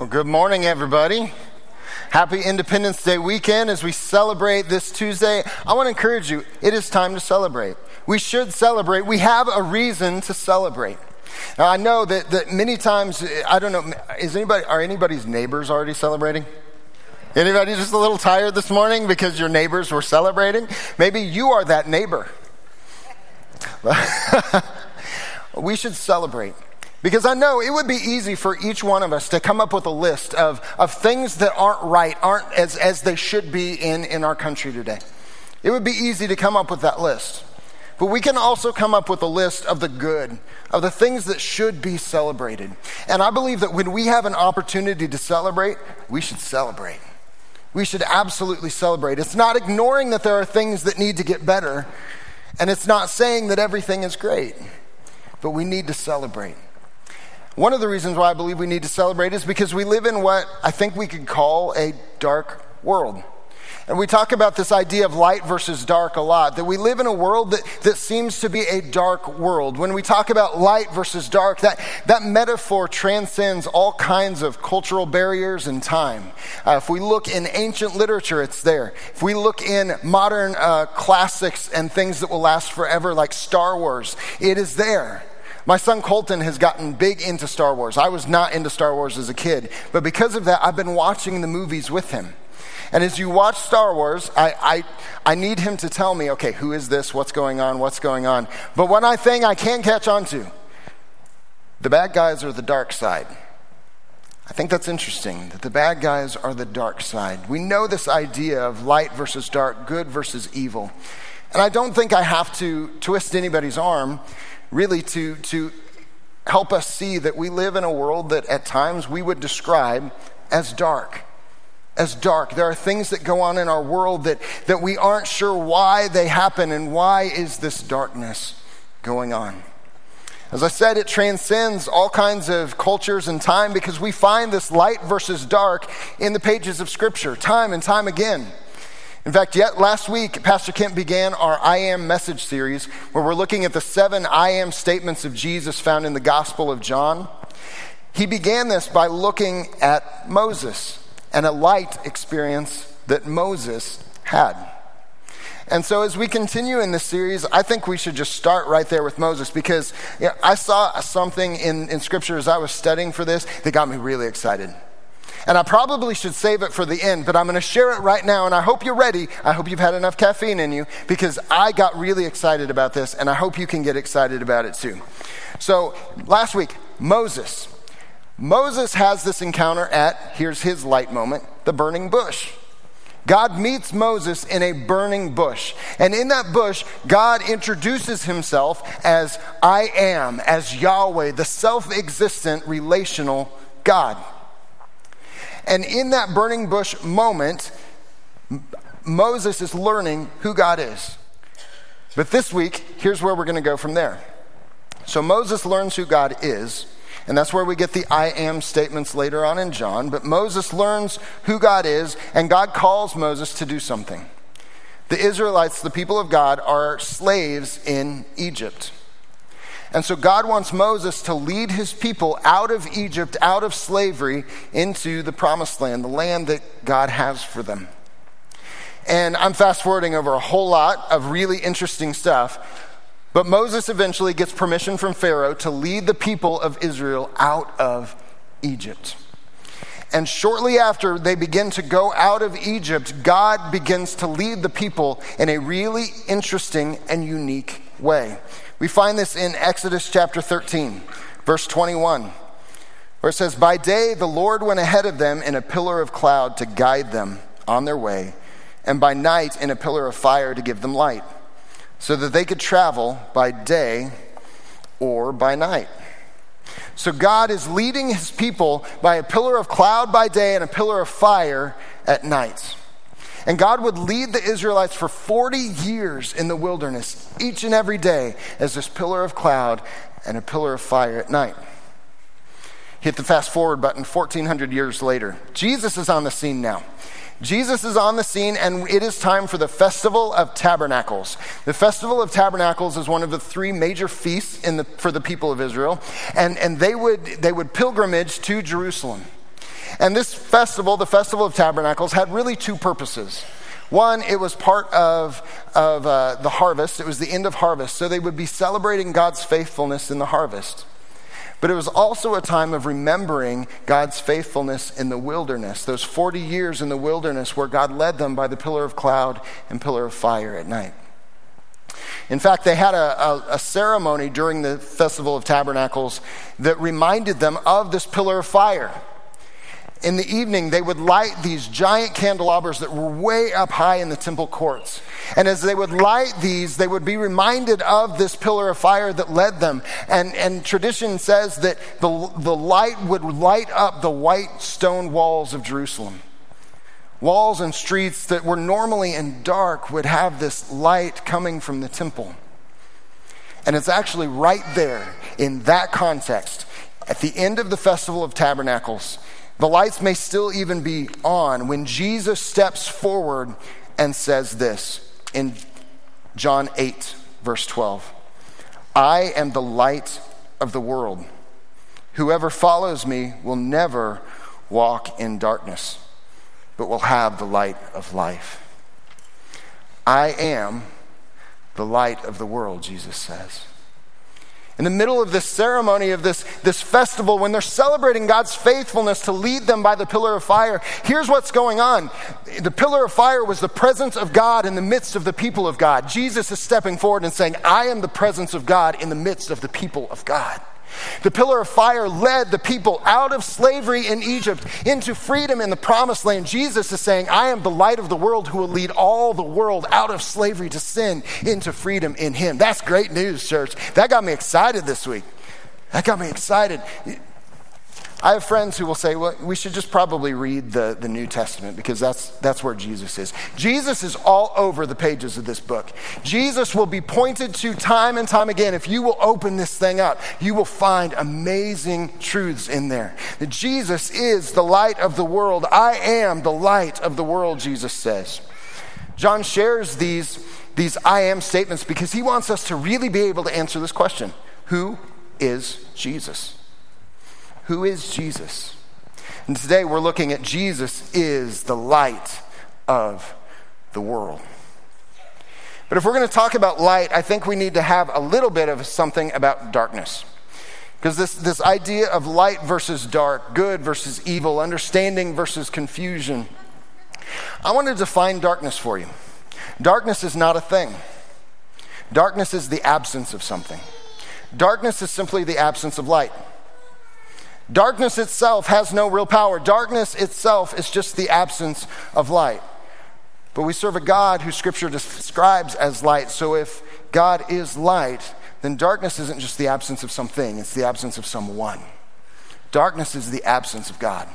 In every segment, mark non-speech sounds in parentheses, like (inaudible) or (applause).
Well, good morning, everybody. Happy Independence Day weekend as we celebrate this Tuesday. I want to encourage you, it is time to celebrate. We should celebrate. We have a reason to celebrate. Now, I know that, that many times, I don't know, is anybody, are anybody's neighbors already celebrating? Anybody just a little tired this morning because your neighbors were celebrating? Maybe you are that neighbor. (laughs) we should celebrate. Because I know it would be easy for each one of us to come up with a list of, of things that aren't right, aren't as, as they should be in, in our country today. It would be easy to come up with that list. But we can also come up with a list of the good, of the things that should be celebrated. And I believe that when we have an opportunity to celebrate, we should celebrate. We should absolutely celebrate. It's not ignoring that there are things that need to get better, and it's not saying that everything is great, but we need to celebrate. One of the reasons why I believe we need to celebrate is because we live in what I think we could call a dark world. And we talk about this idea of light versus dark a lot, that we live in a world that, that seems to be a dark world. When we talk about light versus dark, that, that metaphor transcends all kinds of cultural barriers and time. Uh, if we look in ancient literature, it's there. If we look in modern uh, classics and things that will last forever, like Star Wars, it is there. My son Colton has gotten big into Star Wars. I was not into Star Wars as a kid, but because of that, I've been watching the movies with him. And as you watch Star Wars, I, I, I need him to tell me, okay, who is this? What's going on? What's going on? But one I thing I can catch on to the bad guys are the dark side. I think that's interesting that the bad guys are the dark side. We know this idea of light versus dark, good versus evil. And I don't think I have to twist anybody's arm really to, to help us see that we live in a world that at times we would describe as dark. As dark. There are things that go on in our world that, that we aren't sure why they happen and why is this darkness going on. As I said, it transcends all kinds of cultures and time because we find this light versus dark in the pages of Scripture, time and time again. In fact, yet last week, Pastor Kent began our I Am message series where we're looking at the seven I Am statements of Jesus found in the Gospel of John. He began this by looking at Moses and a light experience that Moses had. And so, as we continue in this series, I think we should just start right there with Moses because you know, I saw something in, in Scripture as I was studying for this that got me really excited. And I probably should save it for the end, but I'm going to share it right now. And I hope you're ready. I hope you've had enough caffeine in you because I got really excited about this, and I hope you can get excited about it too. So, last week, Moses. Moses has this encounter at, here's his light moment, the burning bush. God meets Moses in a burning bush. And in that bush, God introduces himself as I am, as Yahweh, the self existent relational God. And in that burning bush moment, Moses is learning who God is. But this week, here's where we're going to go from there. So Moses learns who God is, and that's where we get the I am statements later on in John. But Moses learns who God is, and God calls Moses to do something. The Israelites, the people of God, are slaves in Egypt. And so God wants Moses to lead his people out of Egypt, out of slavery, into the promised land, the land that God has for them. And I'm fast forwarding over a whole lot of really interesting stuff. But Moses eventually gets permission from Pharaoh to lead the people of Israel out of Egypt. And shortly after they begin to go out of Egypt, God begins to lead the people in a really interesting and unique way. We find this in Exodus chapter 13, verse 21, where it says, By day the Lord went ahead of them in a pillar of cloud to guide them on their way, and by night in a pillar of fire to give them light, so that they could travel by day or by night. So God is leading his people by a pillar of cloud by day and a pillar of fire at night. And God would lead the Israelites for 40 years in the wilderness, each and every day, as this pillar of cloud and a pillar of fire at night. Hit the fast forward button 1400 years later. Jesus is on the scene now. Jesus is on the scene, and it is time for the Festival of Tabernacles. The Festival of Tabernacles is one of the three major feasts the, for the people of Israel, and, and they, would, they would pilgrimage to Jerusalem. And this festival, the Festival of Tabernacles, had really two purposes. One, it was part of, of uh, the harvest, it was the end of harvest, so they would be celebrating God's faithfulness in the harvest. But it was also a time of remembering God's faithfulness in the wilderness, those 40 years in the wilderness where God led them by the pillar of cloud and pillar of fire at night. In fact, they had a, a, a, ceremony during the Festival of Tabernacles that reminded them of this pillar of fire in the evening, they would light these giant candelabras that were way up high in the temple courts. And as they would light these, they would be reminded of this pillar of fire that led them. And, and tradition says that the, the light would light up the white stone walls of Jerusalem. Walls and streets that were normally in dark would have this light coming from the temple. And it's actually right there in that context, at the end of the Festival of Tabernacles the lights may still even be on when Jesus steps forward and says this in John 8, verse 12 I am the light of the world. Whoever follows me will never walk in darkness, but will have the light of life. I am the light of the world, Jesus says in the middle of this ceremony, of this, this festival, when they're celebrating God's faithfulness to lead them by the pillar of fire, here's what's going on. The pillar of fire was the presence of God in the midst of the people of God. Jesus is stepping forward and saying, I am the presence of God in the midst of the people of God. The pillar of fire led the people out of slavery in Egypt into freedom in the promised land. Jesus is saying, I am the light of the world who will lead all the world out of slavery to sin into freedom in Him. That's great news, church. That got me excited this week. That got me excited. I have friends who will say, well, we should just probably read the, the New Testament because that's, that's where Jesus is. Jesus is all over the pages of this book. Jesus will be pointed to time and time again. If you will open this thing up, you will find amazing truths in there. That Jesus is the light of the world. I am the light of the world, Jesus says. John shares these, these I am statements because he wants us to really be able to answer this question Who is Jesus? Who is Jesus? And today we're looking at Jesus is the light of the world. But if we're going to talk about light, I think we need to have a little bit of something about darkness. Because this, this idea of light versus dark, good versus evil, understanding versus confusion. I want to define darkness for you. Darkness is not a thing, darkness is the absence of something. Darkness is simply the absence of light. Darkness itself has no real power. Darkness itself is just the absence of light. But we serve a God who Scripture describes as light. So if God is light, then darkness isn't just the absence of something, it's the absence of someone. Darkness is the absence of God.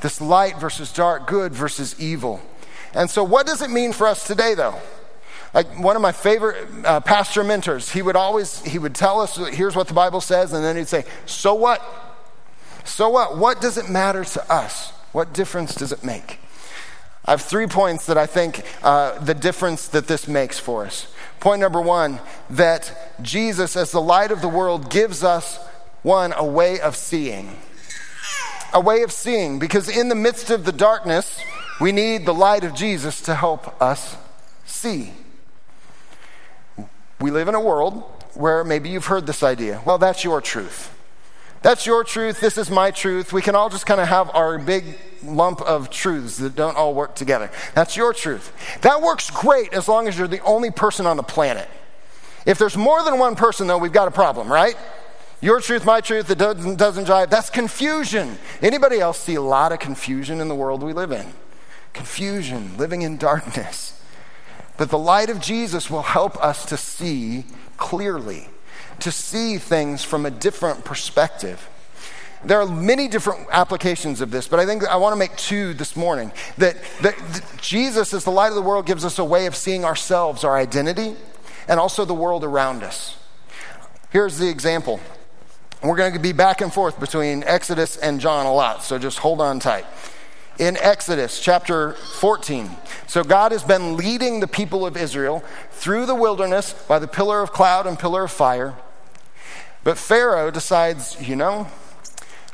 This light versus dark, good versus evil. And so, what does it mean for us today, though? Like one of my favorite uh, pastor mentors he would always he would tell us here's what the bible says and then he'd say so what? So what? What does it matter to us? What difference does it make? I have three points that i think uh, the difference that this makes for us. Point number one that jesus as the light of the world gives us one a way of seeing. A way of seeing because in the midst of the darkness we need the light of jesus to help us see we live in a world where maybe you've heard this idea. Well, that's your truth. That's your truth. This is my truth. We can all just kind of have our big lump of truths that don't all work together. That's your truth. That works great as long as you're the only person on the planet. If there's more than one person, though, we've got a problem, right? Your truth, my truth, it doesn't, doesn't jive. That's confusion. Anybody else see a lot of confusion in the world we live in? Confusion, living in darkness that the light of Jesus will help us to see clearly, to see things from a different perspective. There are many different applications of this, but I think I want to make two this morning. That, that, that Jesus, as the light of the world, gives us a way of seeing ourselves, our identity, and also the world around us. Here's the example. We're going to be back and forth between Exodus and John a lot, so just hold on tight in Exodus chapter 14. So God has been leading the people of Israel through the wilderness by the pillar of cloud and pillar of fire. But Pharaoh decides, you know,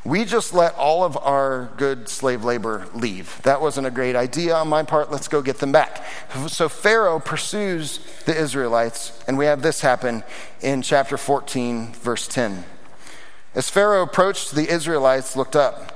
we just let all of our good slave labor leave. That wasn't a great idea on my part. Let's go get them back. So Pharaoh pursues the Israelites, and we have this happen in chapter 14, verse 10. As Pharaoh approached, the Israelites looked up,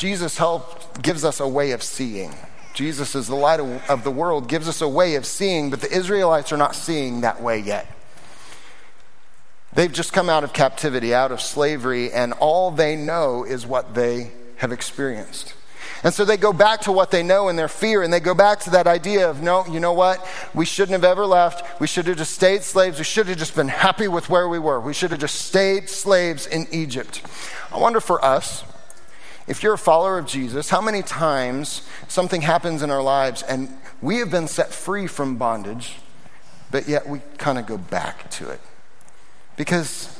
Jesus help, gives us a way of seeing. Jesus is the light of the world, gives us a way of seeing, but the Israelites are not seeing that way yet. They've just come out of captivity, out of slavery, and all they know is what they have experienced. And so they go back to what they know in their fear, and they go back to that idea of, no, you know what? We shouldn't have ever left. We should have just stayed slaves. We should have just been happy with where we were. We should have just stayed slaves in Egypt. I wonder for us, if you're a follower of Jesus, how many times something happens in our lives and we have been set free from bondage, but yet we kind of go back to it? Because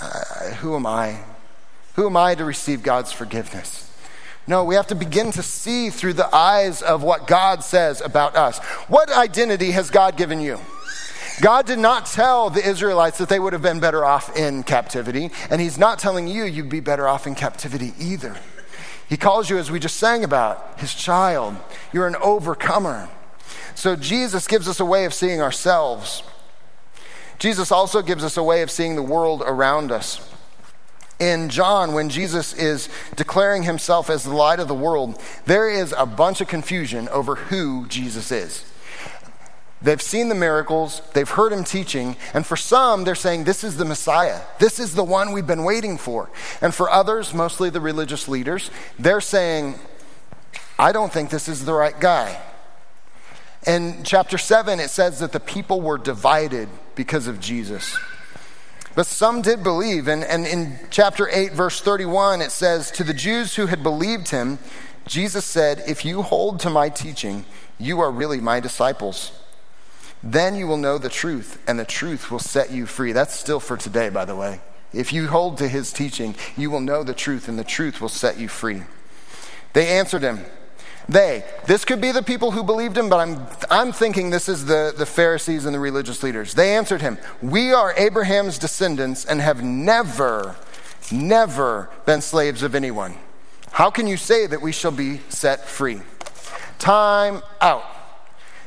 uh, who am I? Who am I to receive God's forgiveness? No, we have to begin to see through the eyes of what God says about us. What identity has God given you? God did not tell the Israelites that they would have been better off in captivity, and He's not telling you you'd be better off in captivity either. He calls you, as we just sang about, His child. You're an overcomer. So Jesus gives us a way of seeing ourselves. Jesus also gives us a way of seeing the world around us. In John, when Jesus is declaring himself as the light of the world, there is a bunch of confusion over who Jesus is. They've seen the miracles, they've heard him teaching, and for some, they're saying, This is the Messiah. This is the one we've been waiting for. And for others, mostly the religious leaders, they're saying, I don't think this is the right guy. In chapter 7, it says that the people were divided because of Jesus. But some did believe. And, and in chapter 8, verse 31, it says, To the Jews who had believed him, Jesus said, If you hold to my teaching, you are really my disciples. Then you will know the truth, and the truth will set you free. That's still for today, by the way. If you hold to his teaching, you will know the truth, and the truth will set you free. They answered him, they. This could be the people who believed him, but I'm, I'm thinking this is the, the Pharisees and the religious leaders. They answered him, We are Abraham's descendants and have never, never been slaves of anyone. How can you say that we shall be set free? Time out.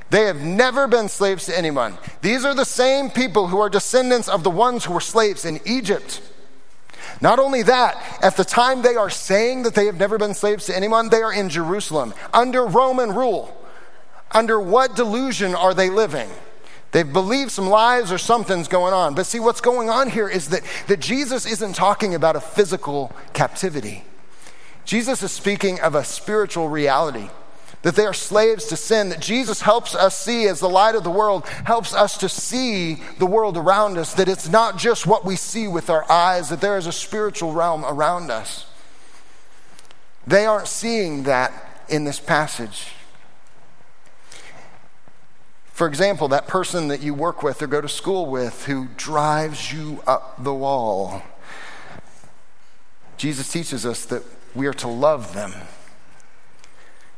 They have never been slaves to anyone. These are the same people who are descendants of the ones who were slaves in Egypt. Not only that, at the time they are saying that they have never been slaves to anyone, they are in Jerusalem under Roman rule. Under what delusion are they living? They've believed some lies or something's going on. But see, what's going on here is that, that Jesus isn't talking about a physical captivity. Jesus is speaking of a spiritual reality that they are slaves to sin, that Jesus helps us see as the light of the world, helps us to see the world around us, that it's not just what we see with our eyes, that there is a spiritual realm around us. They aren't seeing that in this passage. For example, that person that you work with or go to school with who drives you up the wall. Jesus teaches us that we are to love them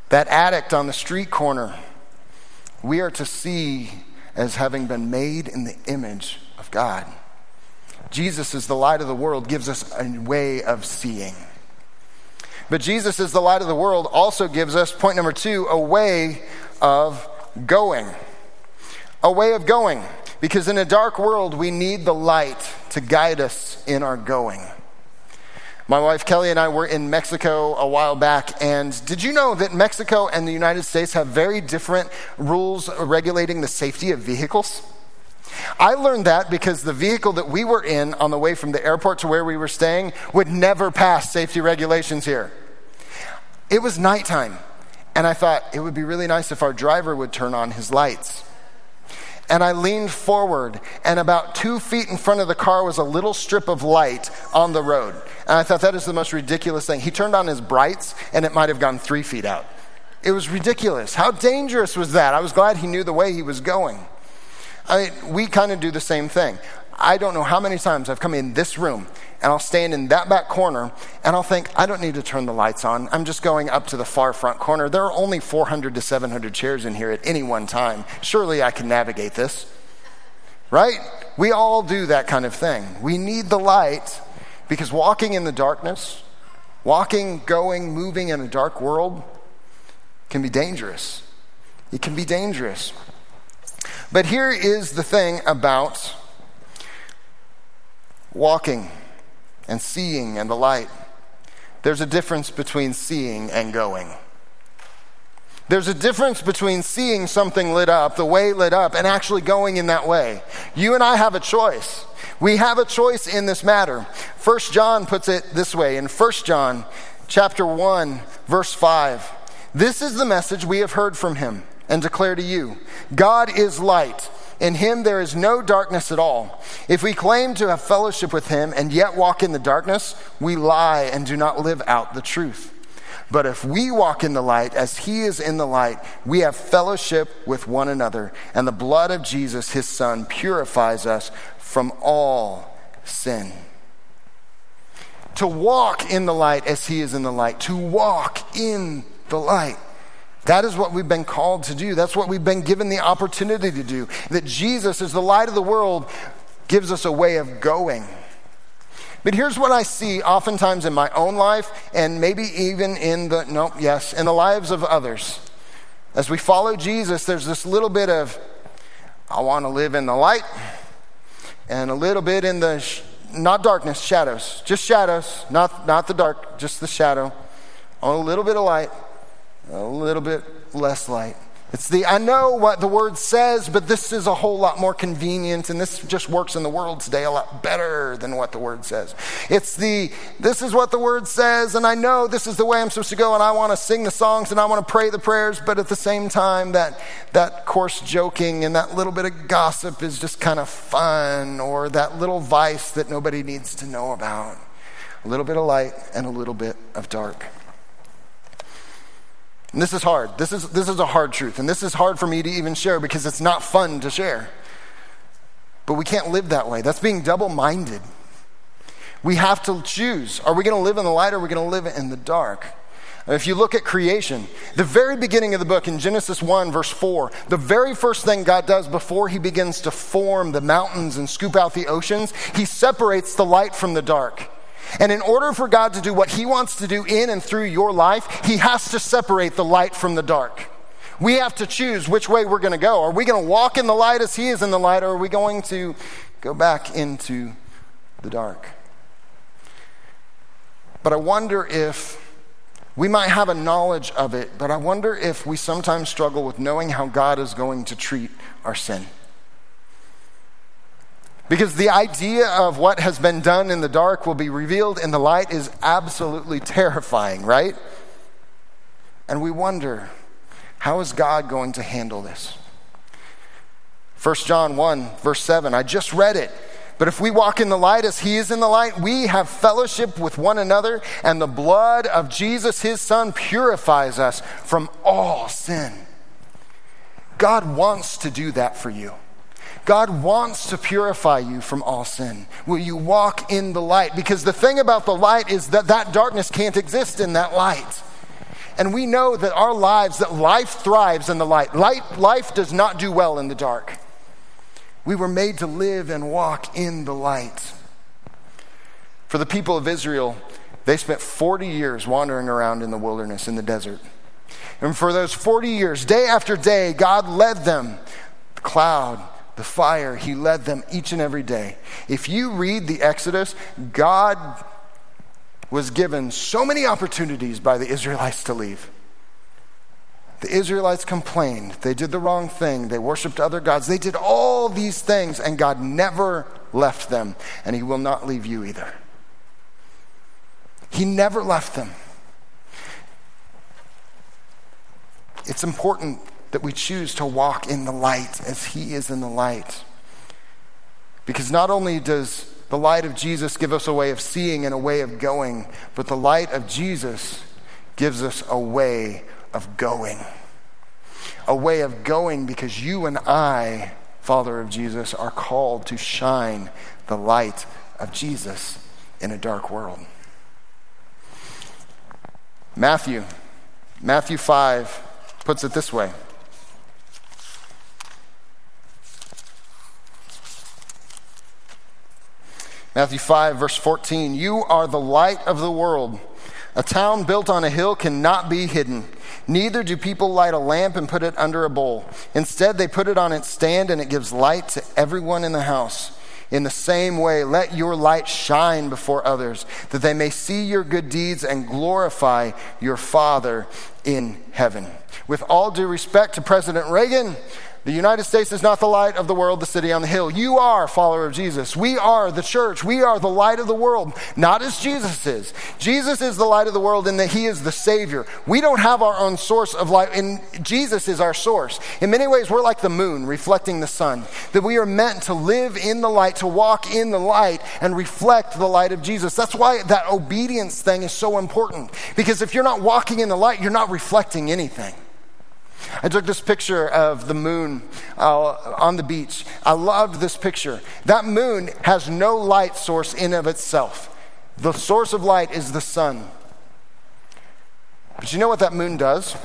that addict on the street corner, we are to see as having been made in the image of God. Jesus is the light of the world, gives us a way of seeing. But Jesus is the light of the world also gives us, point number two, a way of going. A way of going. Because in a dark world, we need the light to guide us in our going. My wife Kelly and I were in Mexico a while back, and did you know that Mexico and the United States have very different rules regulating the safety of vehicles? I learned that because the vehicle that we were in on the way from the airport to where we were staying would never pass safety regulations here. It was nighttime, and I thought it would be really nice if our driver would turn on his lights. And I leaned forward, and about two feet in front of the car was a little strip of light on the road. And I thought that is the most ridiculous thing. He turned on his brights, and it might have gone three feet out. It was ridiculous. How dangerous was that? I was glad he knew the way he was going. I mean, we kind of do the same thing. I don't know how many times I've come in this room and I'll stand in that back corner and I'll think, I don't need to turn the lights on. I'm just going up to the far front corner. There are only 400 to 700 chairs in here at any one time. Surely I can navigate this. Right? We all do that kind of thing. We need the light because walking in the darkness, walking, going, moving in a dark world can be dangerous. It can be dangerous. But here is the thing about walking and seeing and the light. There's a difference between seeing and going. There's a difference between seeing something lit up, the way lit up, and actually going in that way. You and I have a choice. We have a choice in this matter. First John puts it this way in First John chapter 1 verse 5. This is the message we have heard from him and declare to you. God is light in him there is no darkness at all. If we claim to have fellowship with him and yet walk in the darkness, we lie and do not live out the truth. But if we walk in the light as he is in the light, we have fellowship with one another, and the blood of Jesus, his son, purifies us from all sin. To walk in the light as he is in the light, to walk in the light. That is what we've been called to do. That's what we've been given the opportunity to do. That Jesus, is the light of the world, gives us a way of going. But here's what I see oftentimes in my own life, and maybe even in the, no, yes, in the lives of others. As we follow Jesus, there's this little bit of, I want to live in the light, and a little bit in the, sh- not darkness, shadows, just shadows, not, not the dark, just the shadow. A little bit of light a little bit less light. It's the, I know what the word says, but this is a whole lot more convenient, and this just works in the world today a lot better than what the word says. It's the, this is what the word says, and I know this is the way I'm supposed to go, and I want to sing the songs and I want to pray the prayers, but at the same time, that, that coarse joking and that little bit of gossip is just kind of fun, or that little vice that nobody needs to know about. A little bit of light and a little bit of dark. And this is hard. This is, this is a hard truth. And this is hard for me to even share because it's not fun to share. But we can't live that way. That's being double minded. We have to choose. Are we going to live in the light or are we going to live in the dark? If you look at creation, the very beginning of the book in Genesis 1, verse 4, the very first thing God does before he begins to form the mountains and scoop out the oceans, he separates the light from the dark. And in order for God to do what He wants to do in and through your life, He has to separate the light from the dark. We have to choose which way we're going to go. Are we going to walk in the light as He is in the light, or are we going to go back into the dark? But I wonder if we might have a knowledge of it, but I wonder if we sometimes struggle with knowing how God is going to treat our sin. Because the idea of what has been done in the dark will be revealed in the light is absolutely terrifying, right? And we wonder, how is God going to handle this? 1 John 1, verse 7, I just read it. But if we walk in the light as he is in the light, we have fellowship with one another, and the blood of Jesus, his son, purifies us from all sin. God wants to do that for you. God wants to purify you from all sin. Will you walk in the light? Because the thing about the light is that that darkness can't exist in that light. And we know that our lives, that life thrives in the light. light. Life does not do well in the dark. We were made to live and walk in the light. For the people of Israel, they spent 40 years wandering around in the wilderness, in the desert. And for those 40 years, day after day, God led them, the cloud, the fire, he led them each and every day. If you read the Exodus, God was given so many opportunities by the Israelites to leave. The Israelites complained. They did the wrong thing. They worshiped other gods. They did all these things, and God never left them, and He will not leave you either. He never left them. It's important that we choose to walk in the light as He is in the light. Because not only does the light of Jesus give us a way of seeing and a way of going, but the light of Jesus gives us a way of going. A way of going because you and I, Father of Jesus, are called to shine the light of Jesus in a dark world. Matthew, Matthew 5 puts it this way. Matthew 5, verse 14 You are the light of the world. A town built on a hill cannot be hidden. Neither do people light a lamp and put it under a bowl. Instead, they put it on its stand and it gives light to everyone in the house. In the same way, let your light shine before others, that they may see your good deeds and glorify your Father in heaven. With all due respect to President Reagan, the United States is not the light of the world, the city on the hill. You are follower of Jesus. We are the church. We are the light of the world, not as Jesus is. Jesus is the light of the world in that he is the Savior. We don't have our own source of light, and Jesus is our source. In many ways, we're like the moon reflecting the sun, that we are meant to live in the light, to walk in the light, and reflect the light of Jesus. That's why that obedience thing is so important, because if you're not walking in the light, you're not reflecting anything. I took this picture of the moon uh, on the beach. I loved this picture. That moon has no light source in of itself. The source of light is the sun. But you know what that moon does?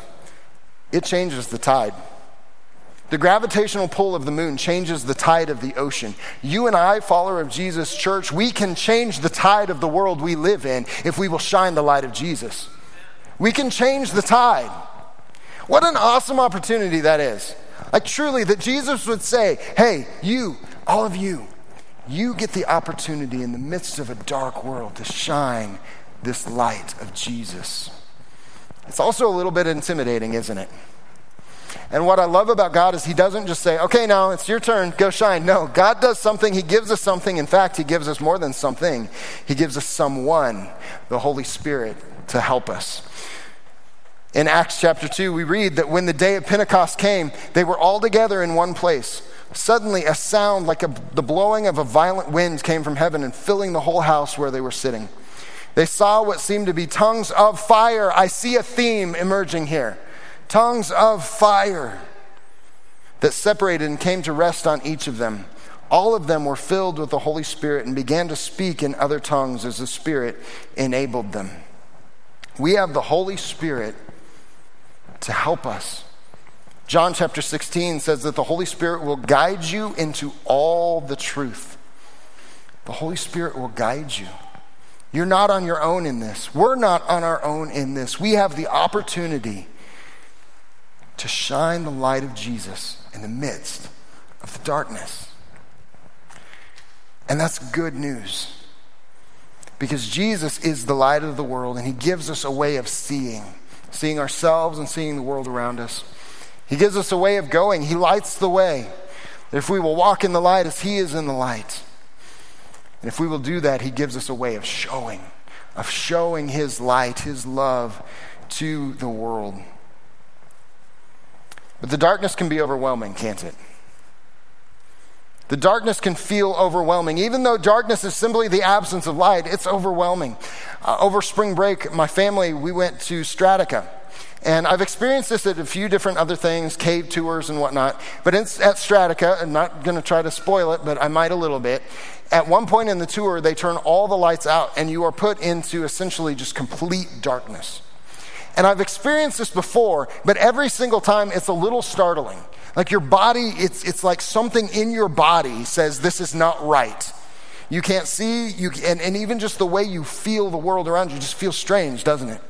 It changes the tide. The gravitational pull of the moon changes the tide of the ocean. You and I, follower of Jesus Church, we can change the tide of the world we live in if we will shine the light of Jesus. We can change the tide. What an awesome opportunity that is. Like, truly, that Jesus would say, Hey, you, all of you, you get the opportunity in the midst of a dark world to shine this light of Jesus. It's also a little bit intimidating, isn't it? And what I love about God is He doesn't just say, okay, now it's your turn, go shine. No, God does something, He gives us something. In fact, He gives us more than something, He gives us someone, the Holy Spirit, to help us. In Acts chapter 2, we read that when the day of Pentecost came, they were all together in one place. Suddenly, a sound like a, the blowing of a violent wind came from heaven and filling the whole house where they were sitting. They saw what seemed to be tongues of fire. I see a theme emerging here tongues of fire that separated and came to rest on each of them. All of them were filled with the Holy Spirit and began to speak in other tongues as the Spirit enabled them. We have the Holy Spirit to help us. John chapter 16 says that the Holy Spirit will guide you into all the truth. The Holy Spirit will guide you. You're not on your own in this. We're not on our own in this. We have the opportunity to shine the light of Jesus in the midst of the darkness. And that's good news. Because Jesus is the light of the world and he gives us a way of seeing seeing ourselves and seeing the world around us. He gives us a way of going, He lights the way. If we will walk in the light as He is in the light. And if we will do that, He gives us a way of showing, of showing His light, His love to the world. But the darkness can be overwhelming, can't it? The darkness can feel overwhelming. Even though darkness is simply the absence of light, it's overwhelming. Uh, over spring break, my family, we went to Strataca. And I've experienced this at a few different other things, cave tours and whatnot. But at Strataca, I'm not going to try to spoil it, but I might a little bit. At one point in the tour, they turn all the lights out, and you are put into essentially just complete darkness. And I've experienced this before, but every single time it's a little startling like your body, it's, it's like something in your body says this is not right. You can't see, you, and, and even just the way you feel the world around you just feels strange, doesn't it?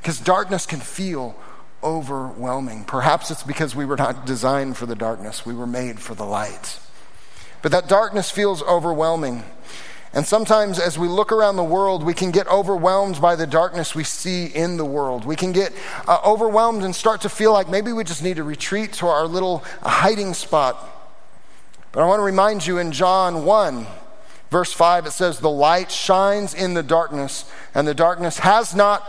Because darkness can feel overwhelming. Perhaps it's because we were not designed for the darkness, we were made for the light. But that darkness feels overwhelming. And sometimes, as we look around the world, we can get overwhelmed by the darkness we see in the world. We can get uh, overwhelmed and start to feel like maybe we just need to retreat to our little uh, hiding spot. But I want to remind you in John 1, verse 5, it says, The light shines in the darkness, and the darkness has not,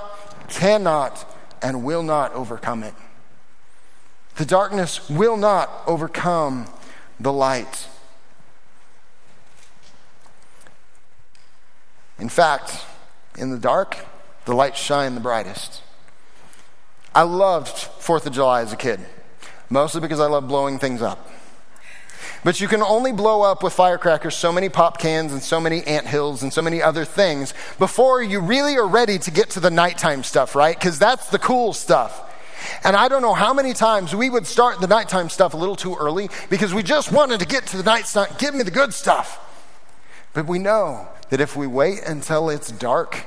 cannot, and will not overcome it. The darkness will not overcome the light. In fact, in the dark, the light shine the brightest. I loved 4th of July as a kid, mostly because I love blowing things up. But you can only blow up with firecrackers so many pop cans and so many ant hills and so many other things before you really are ready to get to the nighttime stuff, right? Because that's the cool stuff. And I don't know how many times we would start the nighttime stuff a little too early because we just wanted to get to the night stuff. Give me the good stuff. But we know that if we wait until it's dark,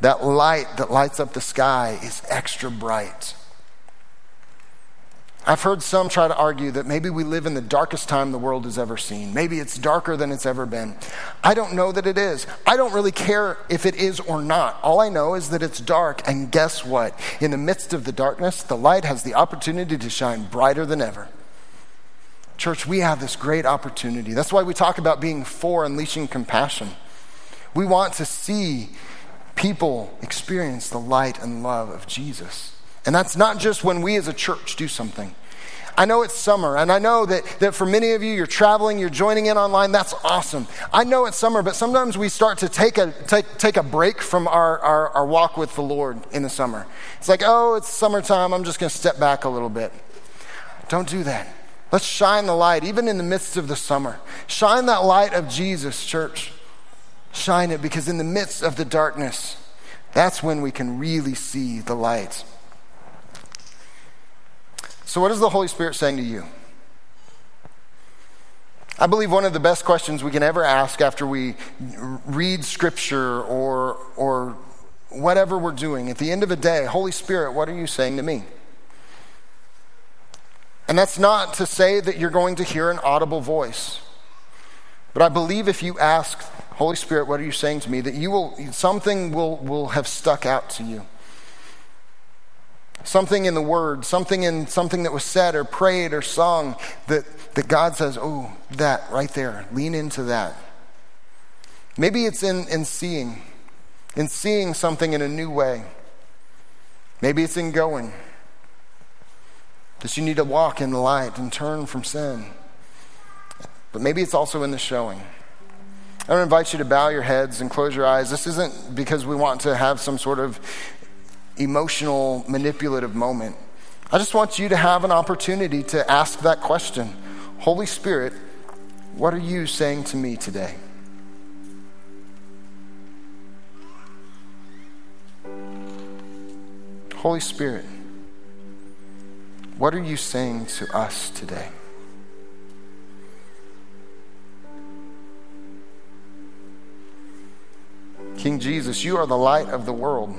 that light that lights up the sky is extra bright. I've heard some try to argue that maybe we live in the darkest time the world has ever seen. Maybe it's darker than it's ever been. I don't know that it is. I don't really care if it is or not. All I know is that it's dark, and guess what? In the midst of the darkness, the light has the opportunity to shine brighter than ever. Church, we have this great opportunity. That's why we talk about being for unleashing compassion. We want to see people experience the light and love of Jesus. And that's not just when we as a church do something. I know it's summer, and I know that, that for many of you, you're traveling, you're joining in online. That's awesome. I know it's summer, but sometimes we start to take a, take, take a break from our, our, our walk with the Lord in the summer. It's like, oh, it's summertime. I'm just going to step back a little bit. Don't do that. Let's shine the light, even in the midst of the summer. Shine that light of Jesus, church. Shine it because in the midst of the darkness, that's when we can really see the light. So, what is the Holy Spirit saying to you? I believe one of the best questions we can ever ask after we read Scripture or, or whatever we're doing, at the end of the day, Holy Spirit, what are you saying to me? And that's not to say that you're going to hear an audible voice. But I believe if you ask, Holy Spirit, what are you saying to me? That you will, something will, will have stuck out to you something in the word, something in something that was said or prayed or sung that, that God says, oh, that right there, lean into that. Maybe it's in, in seeing, in seeing something in a new way. Maybe it's in going. That you need to walk in the light and turn from sin. But maybe it's also in the showing. I want to invite you to bow your heads and close your eyes. This isn't because we want to have some sort of emotional, manipulative moment. I just want you to have an opportunity to ask that question Holy Spirit, what are you saying to me today? Holy Spirit, what are you saying to us today? King Jesus, you are the light of the world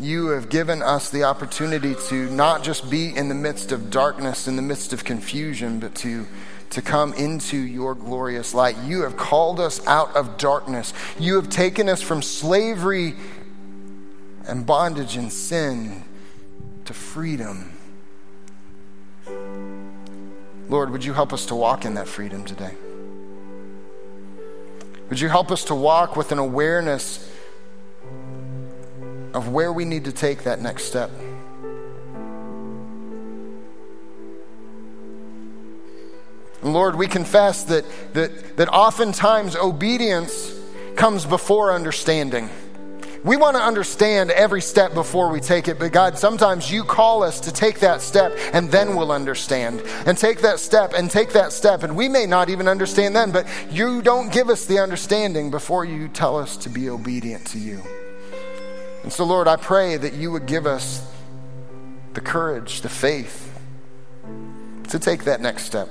you have given us the opportunity to not just be in the midst of darkness, in the midst of confusion, but to, to come into your glorious light. You have called us out of darkness. You have taken us from slavery and bondage and sin to freedom. Lord, would you help us to walk in that freedom today? Would you help us to walk with an awareness of where we need to take that next step. And Lord, we confess that, that, that oftentimes obedience comes before understanding. We want to understand every step before we take it, but God, sometimes you call us to take that step and then we'll understand. And take that step and take that step, and we may not even understand then, but you don't give us the understanding before you tell us to be obedient to you. And so, Lord, I pray that you would give us the courage, the faith to take that next step.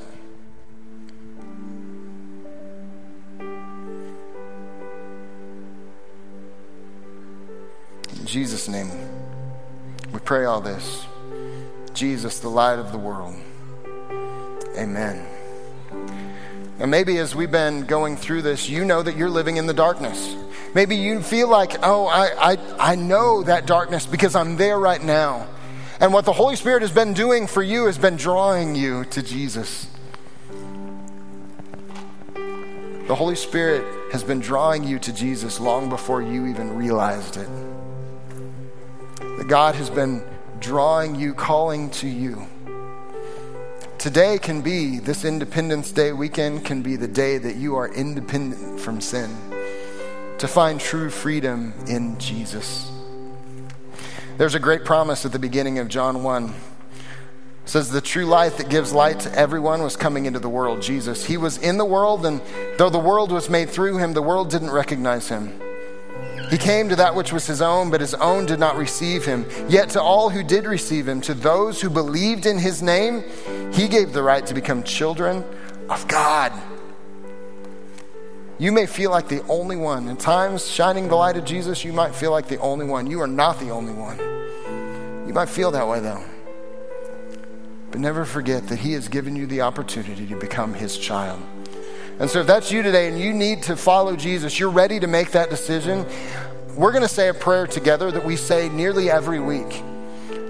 Jesus' name, we pray all this. Jesus, the light of the world. Amen. And maybe as we've been going through this, you know that you're living in the darkness. Maybe you feel like, oh, I, I, I know that darkness because I'm there right now. And what the Holy Spirit has been doing for you has been drawing you to Jesus. The Holy Spirit has been drawing you to Jesus long before you even realized it. That God has been drawing you, calling to you. Today can be, this Independence Day weekend can be the day that you are independent from sin, to find true freedom in Jesus. There's a great promise at the beginning of John 1. It says, The true light that gives light to everyone was coming into the world, Jesus. He was in the world, and though the world was made through him, the world didn't recognize him. He came to that which was his own, but his own did not receive him. Yet to all who did receive him, to those who believed in his name, he gave the right to become children of God. You may feel like the only one. In times shining the light of Jesus, you might feel like the only one. You are not the only one. You might feel that way though. But never forget that he has given you the opportunity to become his child. And so, if that's you today and you need to follow Jesus, you're ready to make that decision, we're going to say a prayer together that we say nearly every week.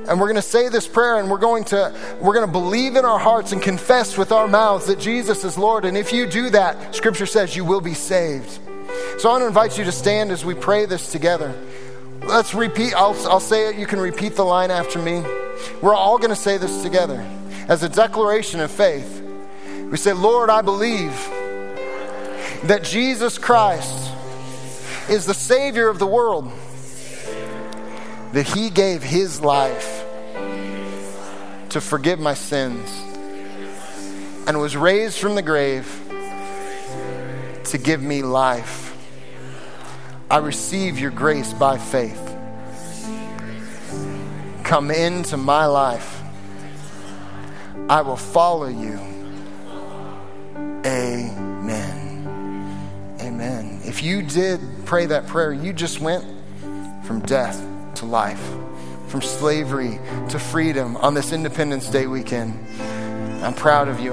And we're going to say this prayer and we're going to we're going to believe in our hearts and confess with our mouths that Jesus is Lord. And if you do that, scripture says you will be saved. So I want to invite you to stand as we pray this together. Let's repeat. I'll, I'll say it. You can repeat the line after me. We're all going to say this together as a declaration of faith. We say, Lord, I believe that Jesus Christ is the Savior of the world, that He gave His life to forgive my sins and was raised from the grave to give me life. I receive your grace by faith. Come into my life. I will follow you. Amen. If you did pray that prayer, you just went from death to life, from slavery to freedom on this Independence Day weekend. I'm proud of you.